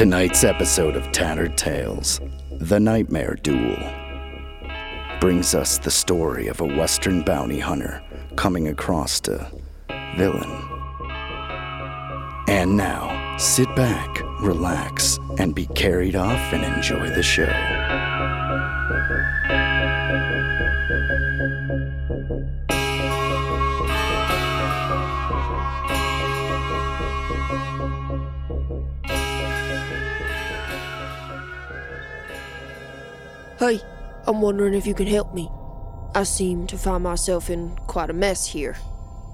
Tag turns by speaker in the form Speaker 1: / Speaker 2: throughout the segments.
Speaker 1: Tonight's episode of Tattered Tales, The Nightmare Duel, brings us the story of a Western bounty hunter coming across a villain. And now, sit back, relax, and be carried off and enjoy the show.
Speaker 2: Hey, I'm wondering if you can help me. I seem to find myself in quite a mess here.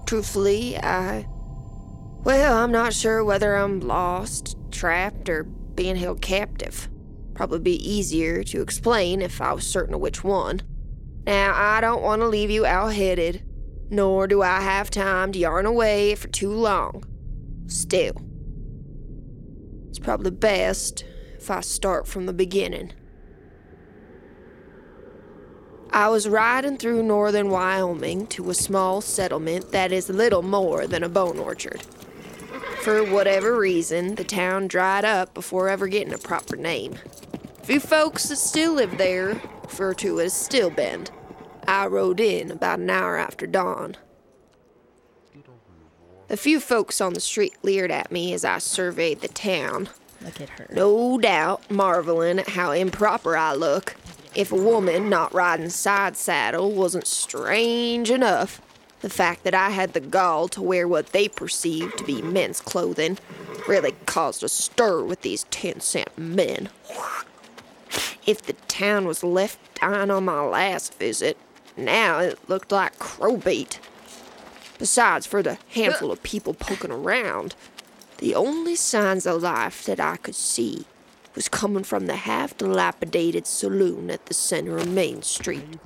Speaker 2: Truthfully, I. Well, I'm not sure whether I'm lost, trapped, or being held captive. Probably be easier to explain if I was certain of which one. Now, I don't want to leave you out headed, nor do I have time to yarn away for too long. Still, it's probably best if I start from the beginning. I was riding through northern Wyoming to a small settlement that is little more than a bone orchard. For whatever reason, the town dried up before ever getting a proper name. Few folks that still live there refer to it as Stillbend. I rode in about an hour after dawn. The few folks on the street leered at me as I surveyed the town,
Speaker 3: Look at her.
Speaker 2: no doubt marveling at how improper I look. If a woman not riding side saddle wasn't strange enough, the fact that I had the gall to wear what they perceived to be men's clothing really caused a stir with these 10 cent men. If the town was left dying on my last visit, now it looked like crowbait. Besides, for the handful of people poking around, the only signs of life that I could see was coming from the half dilapidated saloon at the center of Main Street.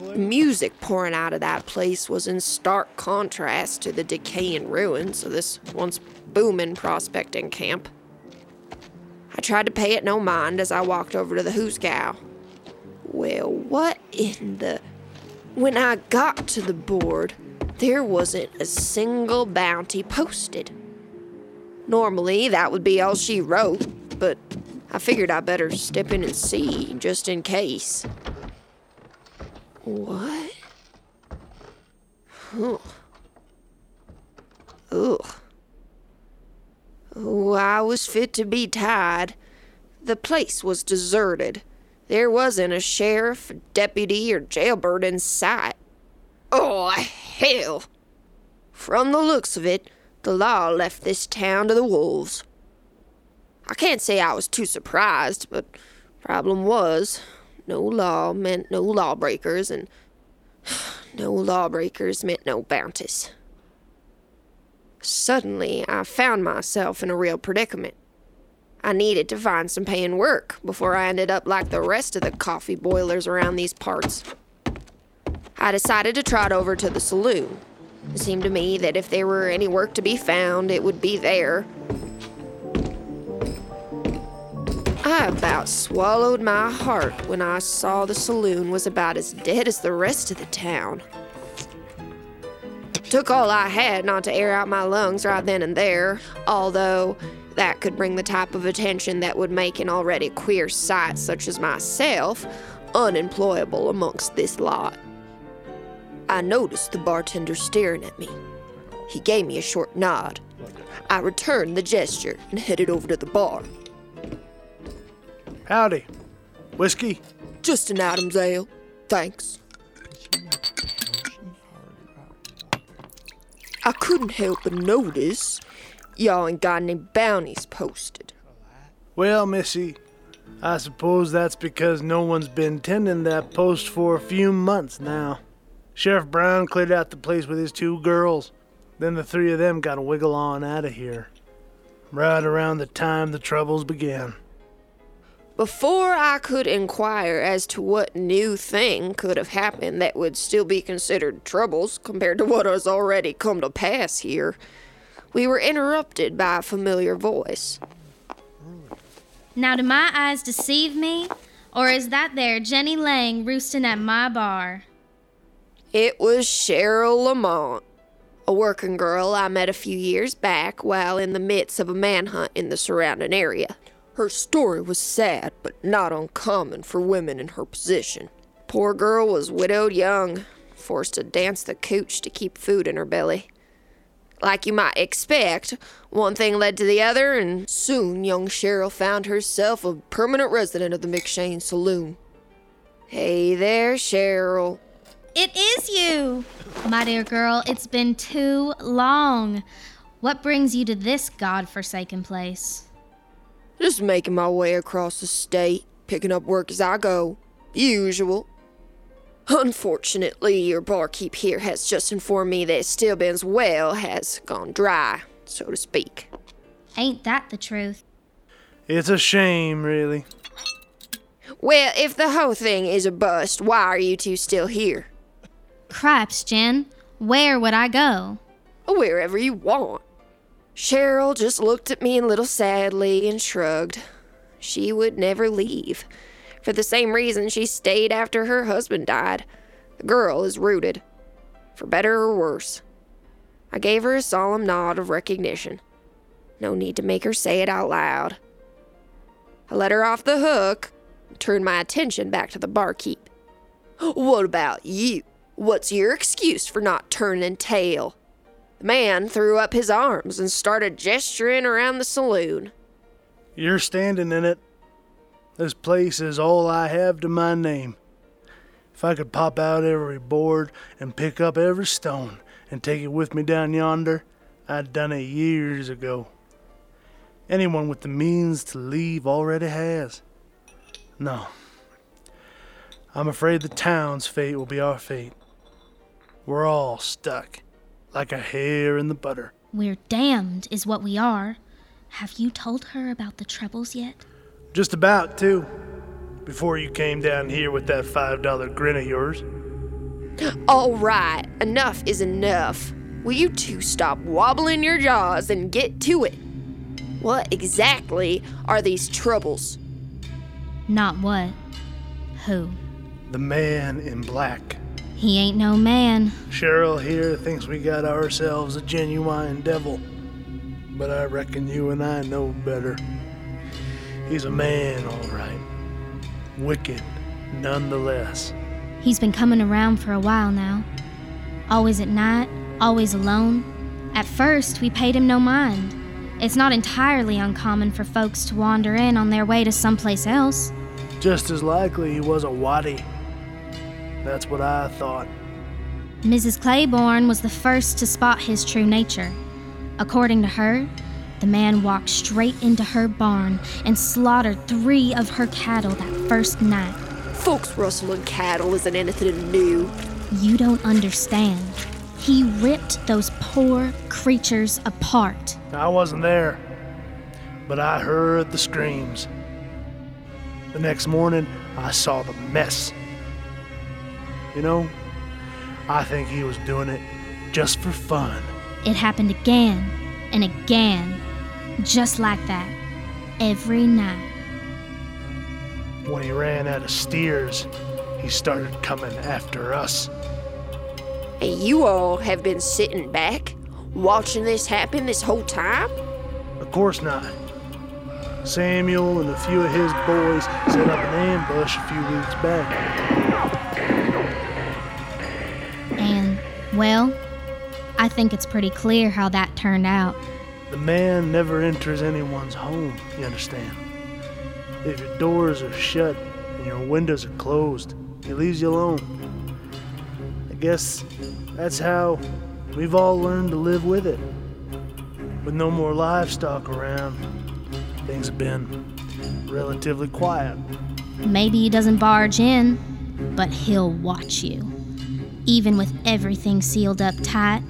Speaker 2: The music pouring out of that place was in stark contrast to the decaying ruins of this once booming prospecting camp. I tried to pay it no mind as I walked over to the hoosegow. Well, what in the. When I got to the board, there wasn't a single bounty posted. Normally, that would be all she wrote, but I figured I better step in and see, just in case. What? Huh. Ugh. Oh, I was fit to be tied. The place was deserted. There wasn't a sheriff, deputy, or jailbird in sight. Oh, hell! From the looks of it, the law left this town to the wolves. I can't say I was too surprised, but problem was, no law meant no lawbreakers, and no lawbreakers meant no bounties. Suddenly, I found myself in a real predicament. I needed to find some paying work before I ended up like the rest of the coffee boilers around these parts. I decided to trot over to the saloon. It seemed to me that if there were any work to be found, it would be there. I about swallowed my heart when I saw the saloon was about as dead as the rest of the town. Took all I had not to air out my lungs right then and there, although that could bring the type of attention that would make an already queer sight such as myself unemployable amongst this lot. I noticed the bartender staring at me. He gave me a short nod. I returned the gesture and headed over to the bar.
Speaker 4: Howdy. Whiskey?
Speaker 2: Just an Adam's ale. Thanks. I couldn't help but notice y'all ain't got any bounties posted.
Speaker 4: Well, Missy, I suppose that's because no one's been tending that post for a few months now. Sheriff Brown cleared out the place with his two girls. Then the three of them got to wiggle on out of here. Right around the time the troubles began.
Speaker 2: Before I could inquire as to what new thing could have happened that would still be considered troubles compared to what has already come to pass here, we were interrupted by a familiar voice.
Speaker 5: Now, do my eyes deceive me? Or is that there Jenny Lang roosting at my bar?
Speaker 2: It was Cheryl Lamont, a working girl I met a few years back while in the midst of a manhunt in the surrounding area. Her story was sad, but not uncommon for women in her position. Poor girl was widowed young, forced to dance the cooch to keep food in her belly. Like you might expect, one thing led to the other, and soon young Cheryl found herself a permanent resident of the McShane Saloon. Hey there, Cheryl.
Speaker 5: It is you! My dear girl, it's been too long. What brings you to this god-forsaken place?
Speaker 2: Just making my way across the state, picking up work as I go. Usual. Unfortunately, your barkeep here has just informed me that Stillbend's well has gone dry, so to speak.
Speaker 5: Ain't that the truth?
Speaker 4: It's a shame, really.
Speaker 2: Well, if the whole thing is a bust, why are you two still here?
Speaker 5: Cripes, Jen. Where would I go?
Speaker 2: Wherever you want. Cheryl just looked at me a little sadly and shrugged. She would never leave. For the same reason she stayed after her husband died. The girl is rooted. For better or worse. I gave her a solemn nod of recognition. No need to make her say it out loud. I let her off the hook turned my attention back to the barkeep. What about you? What's your excuse for not turning tail? The man threw up his arms and started gesturing around the saloon.
Speaker 4: You're standing in it. This place is all I have to my name. If I could pop out every board and pick up every stone and take it with me down yonder, I'd done it years ago. Anyone with the means to leave already has. No. I'm afraid the town's fate will be our fate. We're all stuck, like a hair in the butter.
Speaker 5: We're damned, is what we are. Have you told her about the troubles yet?
Speaker 4: Just about, too. Before you came down here with that $5 grin of yours.
Speaker 2: All right, enough is enough. Will you two stop wobbling your jaws and get to it? What exactly are these troubles?
Speaker 5: Not what? Who?
Speaker 4: The man in black.
Speaker 5: He ain't no man.
Speaker 4: Cheryl here thinks we got ourselves a genuine devil. But I reckon you and I know better. He's a man, all right. Wicked, nonetheless.
Speaker 5: He's been coming around for a while now. Always at night, always alone. At first, we paid him no mind. It's not entirely uncommon for folks to wander in on their way to someplace else.
Speaker 4: Just as likely he was a waddy. That's what I thought.
Speaker 5: Mrs. Claiborne was the first to spot his true nature. According to her, the man walked straight into her barn and slaughtered three of her cattle that first night.
Speaker 2: Folks rustling cattle isn't anything new.
Speaker 5: You don't understand. He ripped those poor creatures apart.
Speaker 4: I wasn't there, but I heard the screams. The next morning, I saw the mess. You know, I think he was doing it just for fun.
Speaker 5: It happened again and again, just like that, every night.
Speaker 4: When he ran out of steers, he started coming after us.
Speaker 2: And you all have been sitting back, watching this happen this whole time?
Speaker 4: Of course not. Samuel and a few of his boys set up an ambush a few weeks back.
Speaker 5: Well, I think it's pretty clear how that turned out.
Speaker 4: The man never enters anyone's home, you understand? If your doors are shut and your windows are closed, he leaves you alone. I guess that's how we've all learned to live with it. With no more livestock around, things have been relatively quiet.
Speaker 5: Maybe he doesn't barge in, but he'll watch you. Even with everything sealed up tight,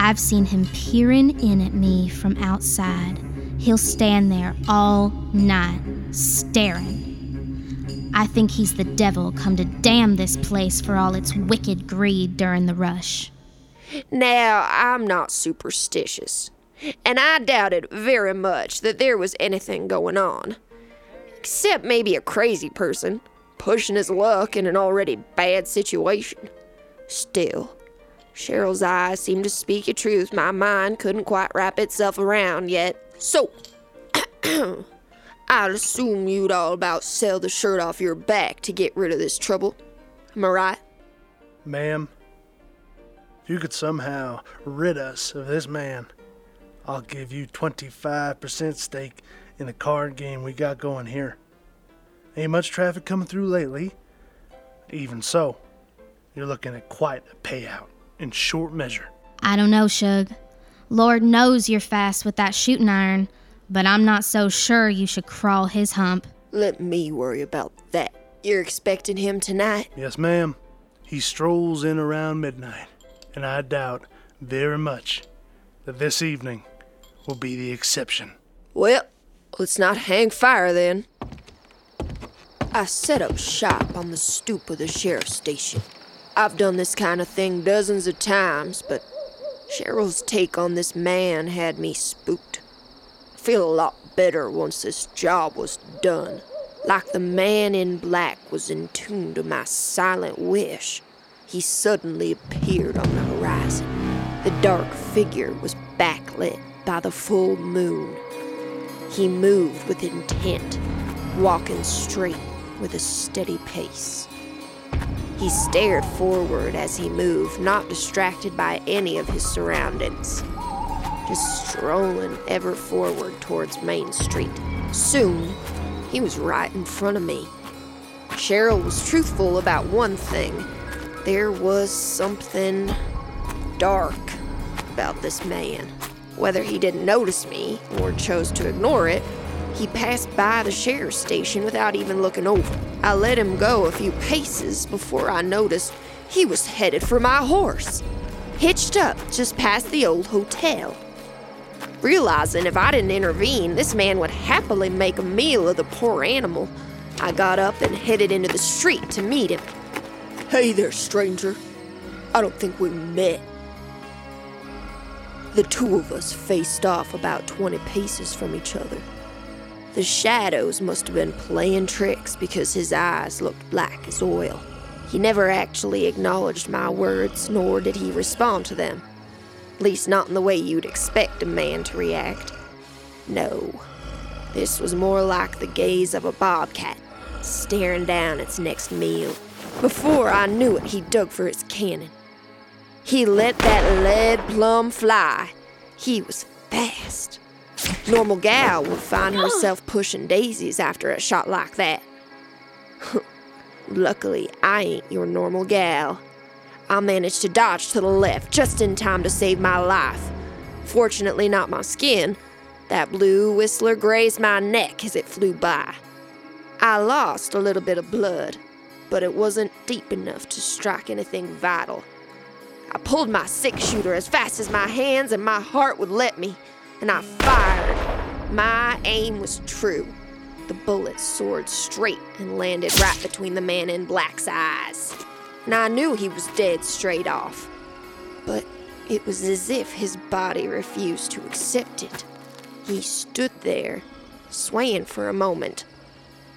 Speaker 5: I've seen him peering in at me from outside. He'll stand there all night, staring. I think he's the devil come to damn this place for all its wicked greed during the rush.
Speaker 2: Now, I'm not superstitious, and I doubted very much that there was anything going on. Except maybe a crazy person pushing his luck in an already bad situation. Still, Cheryl's eyes seemed to speak a truth my mind couldn't quite wrap itself around yet. So, I'd assume you'd all about sell the shirt off your back to get rid of this trouble. Am I right?
Speaker 4: Ma'am, if you could somehow rid us of this man, I'll give you 25% stake in the card game we got going here. Ain't much traffic coming through lately. Even so, you're looking at quite a payout in short measure.
Speaker 5: I don't know, Shug. Lord knows you're fast with that shooting iron, but I'm not so sure you should crawl his hump.
Speaker 2: Let me worry about that. You're expecting him tonight?
Speaker 4: Yes, ma'am. He strolls in around midnight, and I doubt very much that this evening will be the exception.
Speaker 2: Well, let's not hang fire then. I set up shop on the stoop of the sheriff's station. I've done this kind of thing dozens of times, but Cheryl's take on this man had me spooked. I feel a lot better once this job was done. Like the man in black was in tune to my silent wish. He suddenly appeared on the horizon. The dark figure was backlit by the full moon. He moved with intent, walking straight with a steady pace. He stared forward as he moved, not distracted by any of his surroundings, just strolling ever forward towards Main Street. Soon, he was right in front of me. Cheryl was truthful about one thing there was something dark about this man. Whether he didn't notice me or chose to ignore it, he passed by the sheriff's station without even looking over. I let him go a few paces before I noticed he was headed for my horse, hitched up just past the old hotel. Realizing if I didn't intervene, this man would happily make a meal of the poor animal, I got up and headed into the street to meet him. Hey there, stranger. I don't think we met. The two of us faced off about 20 paces from each other. The shadows must have been playing tricks because his eyes looked black as oil. He never actually acknowledged my words, nor did he respond to them. At least, not in the way you'd expect a man to react. No, this was more like the gaze of a bobcat staring down its next meal. Before I knew it, he dug for his cannon. He let that lead plumb fly. He was fast. Normal gal would find herself pushing daisies after a shot like that. Luckily, I ain't your normal gal. I managed to dodge to the left just in time to save my life. Fortunately, not my skin. That blue whistler grazed my neck as it flew by. I lost a little bit of blood, but it wasn't deep enough to strike anything vital. I pulled my six shooter as fast as my hands and my heart would let me, and I fired. My aim was true. The bullet soared straight and landed right between the man in black's eyes. And I knew he was dead straight off. But it was as if his body refused to accept it. He stood there, swaying for a moment.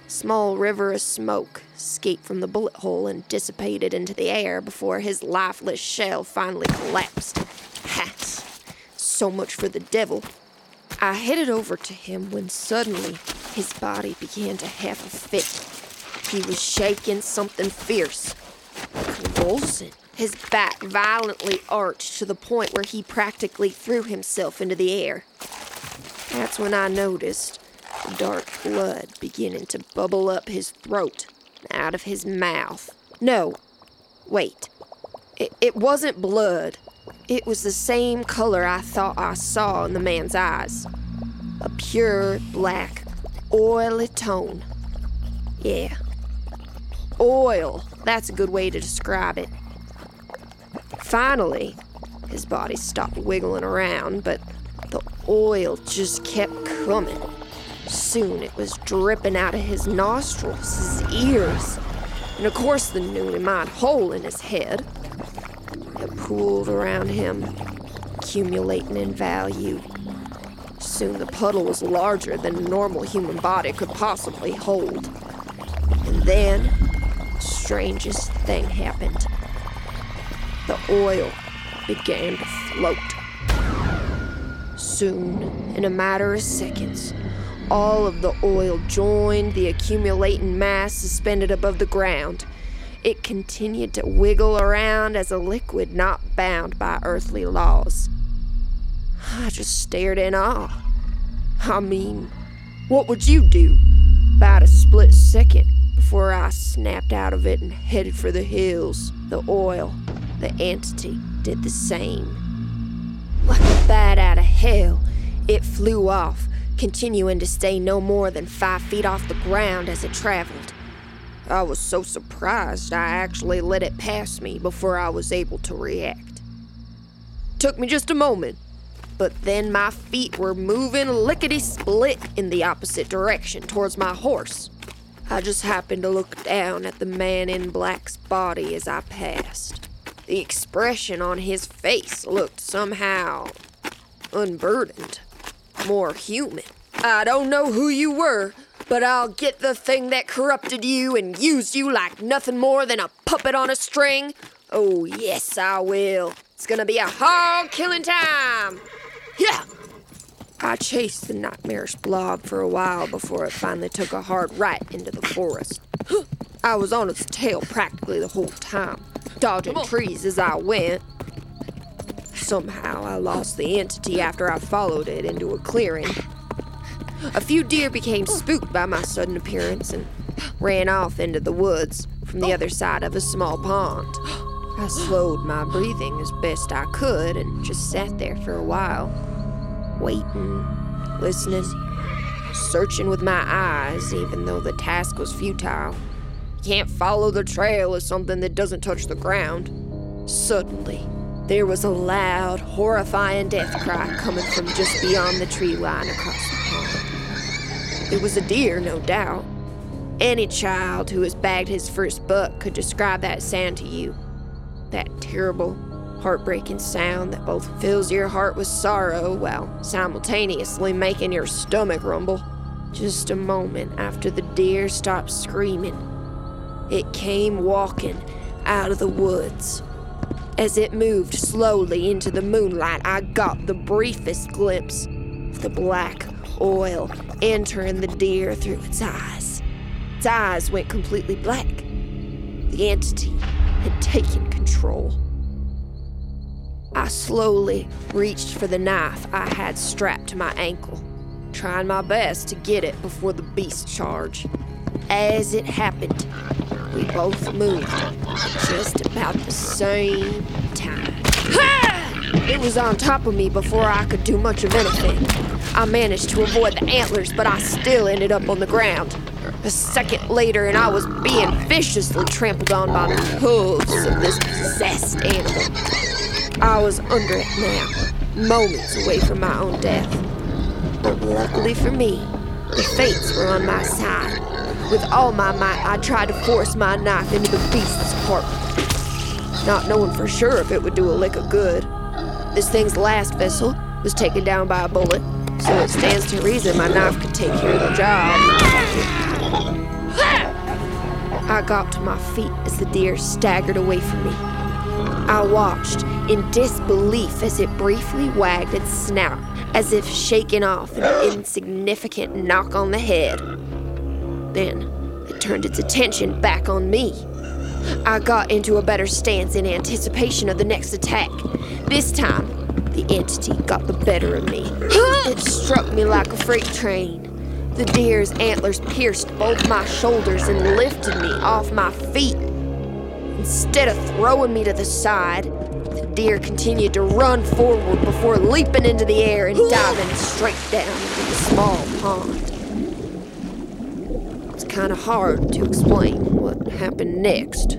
Speaker 2: Small river of smoke escaped from the bullet hole and dissipated into the air before his lifeless shell finally collapsed. Hats. So much for the devil. I headed over to him when suddenly his body began to have a fit. He was shaking something fierce, convulsing. His back violently arched to the point where he practically threw himself into the air. That's when I noticed dark blood beginning to bubble up his throat out of his mouth. No, wait. It, it wasn't blood. It was the same color I thought I saw in the man's eyes. A pure black, oily tone. Yeah. Oil. That's a good way to describe it. Finally, his body stopped wiggling around, but the oil just kept coming. Soon it was dripping out of his nostrils, his ears, and of course the newly mined hole in his head. Pooled around him, accumulating in value. Soon the puddle was larger than a normal human body could possibly hold. And then, the strangest thing happened. The oil began to float. Soon, in a matter of seconds, all of the oil joined the accumulating mass suspended above the ground. It continued to wiggle around as a liquid not bound by earthly laws. I just stared in awe. I mean, what would you do? About a split second before I snapped out of it and headed for the hills. The oil, the entity, did the same. Like a bat out of hell, it flew off, continuing to stay no more than five feet off the ground as it traveled. I was so surprised I actually let it pass me before I was able to react. Took me just a moment, but then my feet were moving lickety split in the opposite direction towards my horse. I just happened to look down at the man in black's body as I passed. The expression on his face looked somehow unburdened, more human. I don't know who you were, but I'll get the thing that corrupted you and used you like nothing more than a puppet on a string. Oh, yes, I will. It's gonna be a hog killing time. Yeah! I chased the nightmarish blob for a while before it finally took a hard right into the forest. I was on its tail practically the whole time, dodging trees as I went. Somehow I lost the entity after I followed it into a clearing. A few deer became spooked by my sudden appearance and ran off into the woods from the other side of a small pond. I slowed my breathing as best I could and just sat there for a while, waiting, listening, searching with my eyes, even though the task was futile. You can't follow the trail of something that doesn't touch the ground. Suddenly, there was a loud, horrifying death cry coming from just beyond the tree line across the pond. It was a deer, no doubt. Any child who has bagged his first buck could describe that sound to you. That terrible, heartbreaking sound that both fills your heart with sorrow while simultaneously making your stomach rumble. Just a moment after the deer stopped screaming, it came walking out of the woods. As it moved slowly into the moonlight, I got the briefest glimpse of the black oil entering the deer through its eyes. Its eyes went completely black. The entity had taken control. I slowly reached for the knife I had strapped to my ankle, trying my best to get it before the beast charged. As it happened, we both moved just about the same time. It was on top of me before I could do much of anything. I managed to avoid the antlers, but I still ended up on the ground. A second later, and I was being viciously trampled on by the hooves of this possessed animal. I was under it now, moments away from my own death. But luckily for me, the fates were on my side. With all my might, I tried to force my knife into the beast's heart, not knowing for sure if it would do a lick of good. This thing's last vessel was taken down by a bullet, so it stands to reason my knife could take care of the job. I got to my feet as the deer staggered away from me. I watched in disbelief as it briefly wagged its snout as if shaking off an insignificant knock on the head. Then it turned its attention back on me. I got into a better stance in anticipation of the next attack. This time, the entity got the better of me. It struck me like a freight train. The deer's antlers pierced both my shoulders and lifted me off my feet. Instead of throwing me to the side, the deer continued to run forward before leaping into the air and diving straight down into the small pond. It's kind of hard to explain what happened next.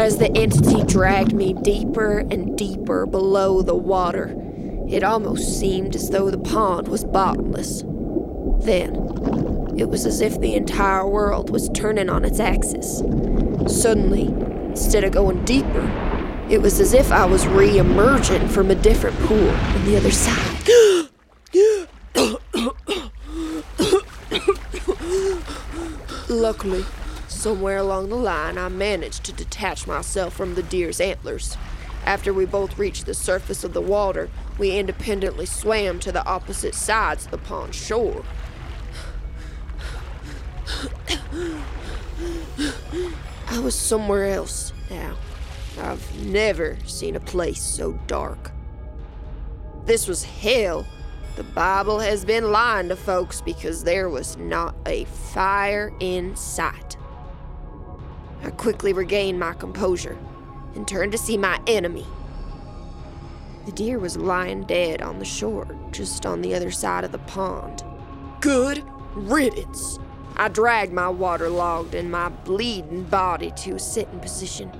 Speaker 2: As the entity dragged me deeper and deeper below the water, it almost seemed as though the pond was bottomless. Then, it was as if the entire world was turning on its axis. Suddenly, instead of going deeper, it was as if I was re emerging from a different pool on the other side. Luckily, somewhere along the line, I managed to detach myself from the deer's antlers. After we both reached the surface of the water, we independently swam to the opposite sides of the pond shore. I was somewhere else now. I've never seen a place so dark. This was hell. The Bible has been lying to folks because there was not a fire in sight. Quickly regained my composure and turned to see my enemy. The deer was lying dead on the shore, just on the other side of the pond. Good riddance! I dragged my waterlogged and my bleeding body to a sitting position,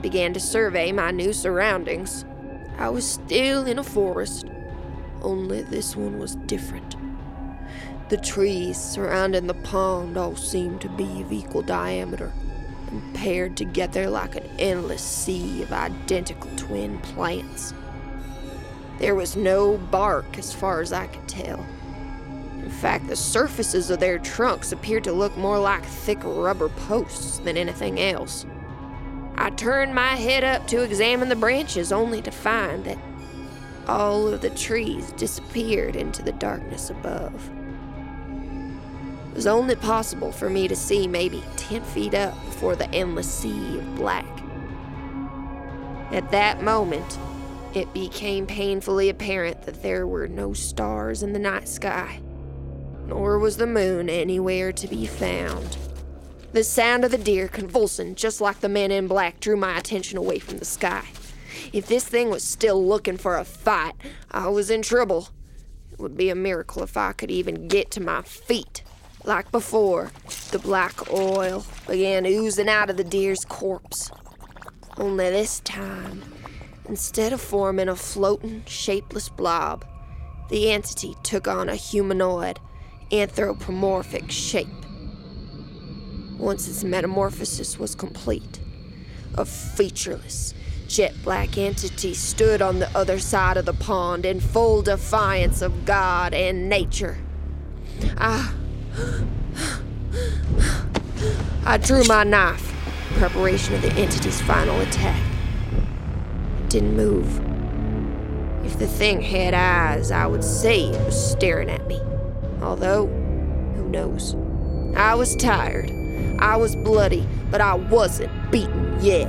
Speaker 2: began to survey my new surroundings. I was still in a forest, only this one was different. The trees surrounding the pond all seemed to be of equal diameter paired together like an endless sea of identical twin plants. There was no bark as far as I could tell. In fact, the surfaces of their trunks appeared to look more like thick rubber posts than anything else. I turned my head up to examine the branches only to find that all of the trees disappeared into the darkness above. It was only possible for me to see maybe 10 feet up before the endless sea of black. At that moment, it became painfully apparent that there were no stars in the night sky, nor was the moon anywhere to be found. The sound of the deer convulsing, just like the men in black, drew my attention away from the sky. If this thing was still looking for a fight, I was in trouble. It would be a miracle if I could even get to my feet. Like before, the black oil began oozing out of the deer's corpse. Only this time, instead of forming a floating, shapeless blob, the entity took on a humanoid, anthropomorphic shape. Once its metamorphosis was complete, a featureless, jet black entity stood on the other side of the pond in full defiance of God and nature. I I drew my knife in preparation of the entity's final attack. It didn't move. If the thing had eyes, I would say it was staring at me. Although, who knows? I was tired. I was bloody, but I wasn't beaten yet.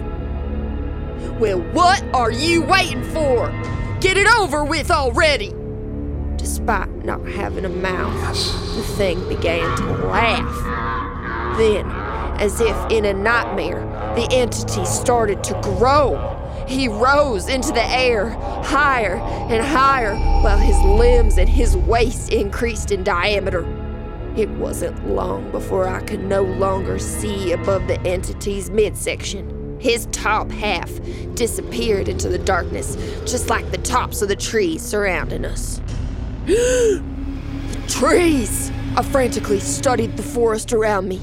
Speaker 2: Well, what are you waiting for? Get it over with already! Despite not having a mouth, the thing began to laugh. Then, as if in a nightmare, the entity started to grow. He rose into the air, higher and higher, while his limbs and his waist increased in diameter. It wasn't long before I could no longer see above the entity's midsection. His top half disappeared into the darkness, just like the tops of the trees surrounding us. The trees! I frantically studied the forest around me.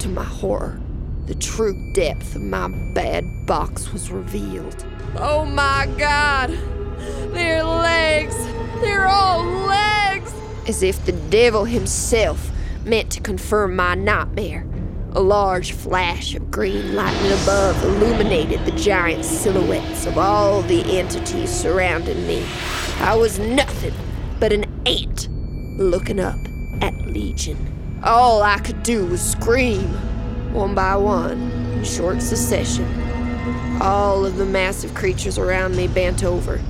Speaker 2: To my horror, the true depth of my bad box was revealed. Oh my god! They're legs! They're all legs! As if the devil himself meant to confirm my nightmare. A large flash of green lightning above illuminated the giant silhouettes of all the entities surrounding me. I was nothing but an ant looking up at Legion. All I could do was scream, one by one, in short succession. All of the massive creatures around me bent over.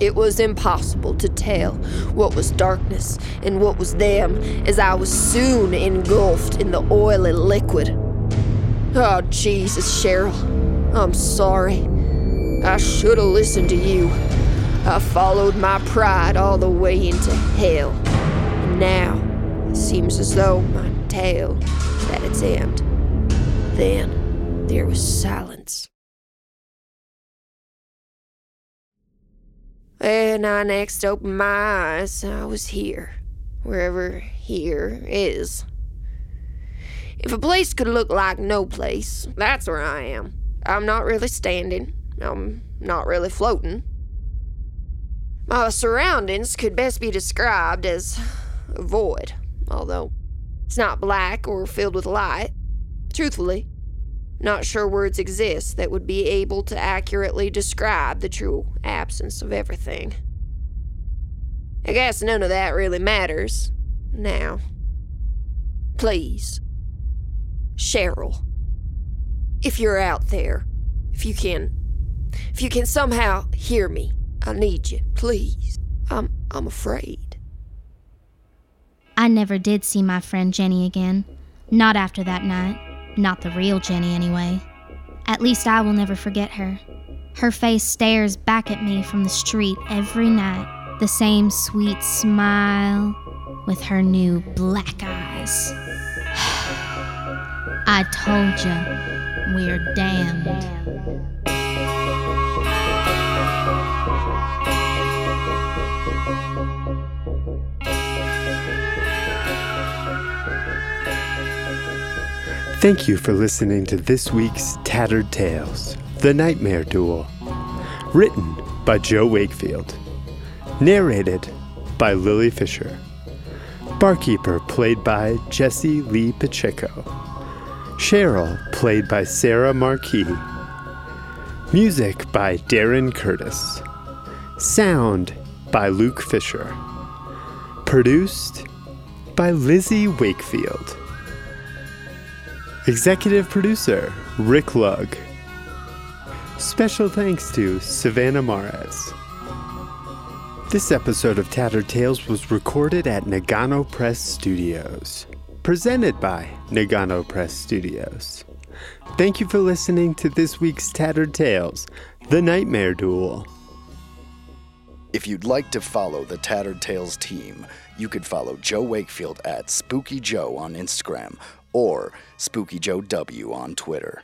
Speaker 2: It was impossible to tell what was darkness and what was them as I was soon engulfed in the oily liquid. Oh, Jesus, Cheryl. I'm sorry. I should have listened to you. I followed my pride all the way into hell. And now, it seems as though my tale is at its end. Then, there was silence. When I next opened my eyes, I was here. Wherever here is. If a place could look like no place, that's where I am. I'm not really standing. I'm not really floating. My surroundings could best be described as void, although it's not black or filled with light. Truthfully, not sure words exist that would be able to accurately describe the true absence of everything. I guess none of that really matters. Now, please, Cheryl, if you're out there, if you can, if you can somehow hear me, I need you, please. I'm, I'm afraid.
Speaker 5: I never did see my friend Jenny again. Not after that night. Not the real Jenny, anyway. At least I will never forget her. Her face stares back at me from the street every night, the same sweet smile with her new black eyes. I told you, we're damned.
Speaker 3: Thank you for listening to this week's Tattered Tales The Nightmare Duel. Written by Joe Wakefield. Narrated by Lily Fisher. Barkeeper played by Jesse Lee Pacheco. Cheryl played by Sarah Marquis. Music by Darren Curtis. Sound by Luke Fisher. Produced by Lizzie Wakefield. Executive producer Rick Lugg. Special thanks to Savannah Mares. This episode of Tattered Tales was recorded at Nagano Press Studios. Presented by Nagano Press Studios. Thank you for listening to this week's Tattered Tales The Nightmare Duel.
Speaker 1: If you'd like to follow the Tattered Tales team, you could follow Joe Wakefield at Spooky Joe on Instagram or Spooky Joe W on Twitter.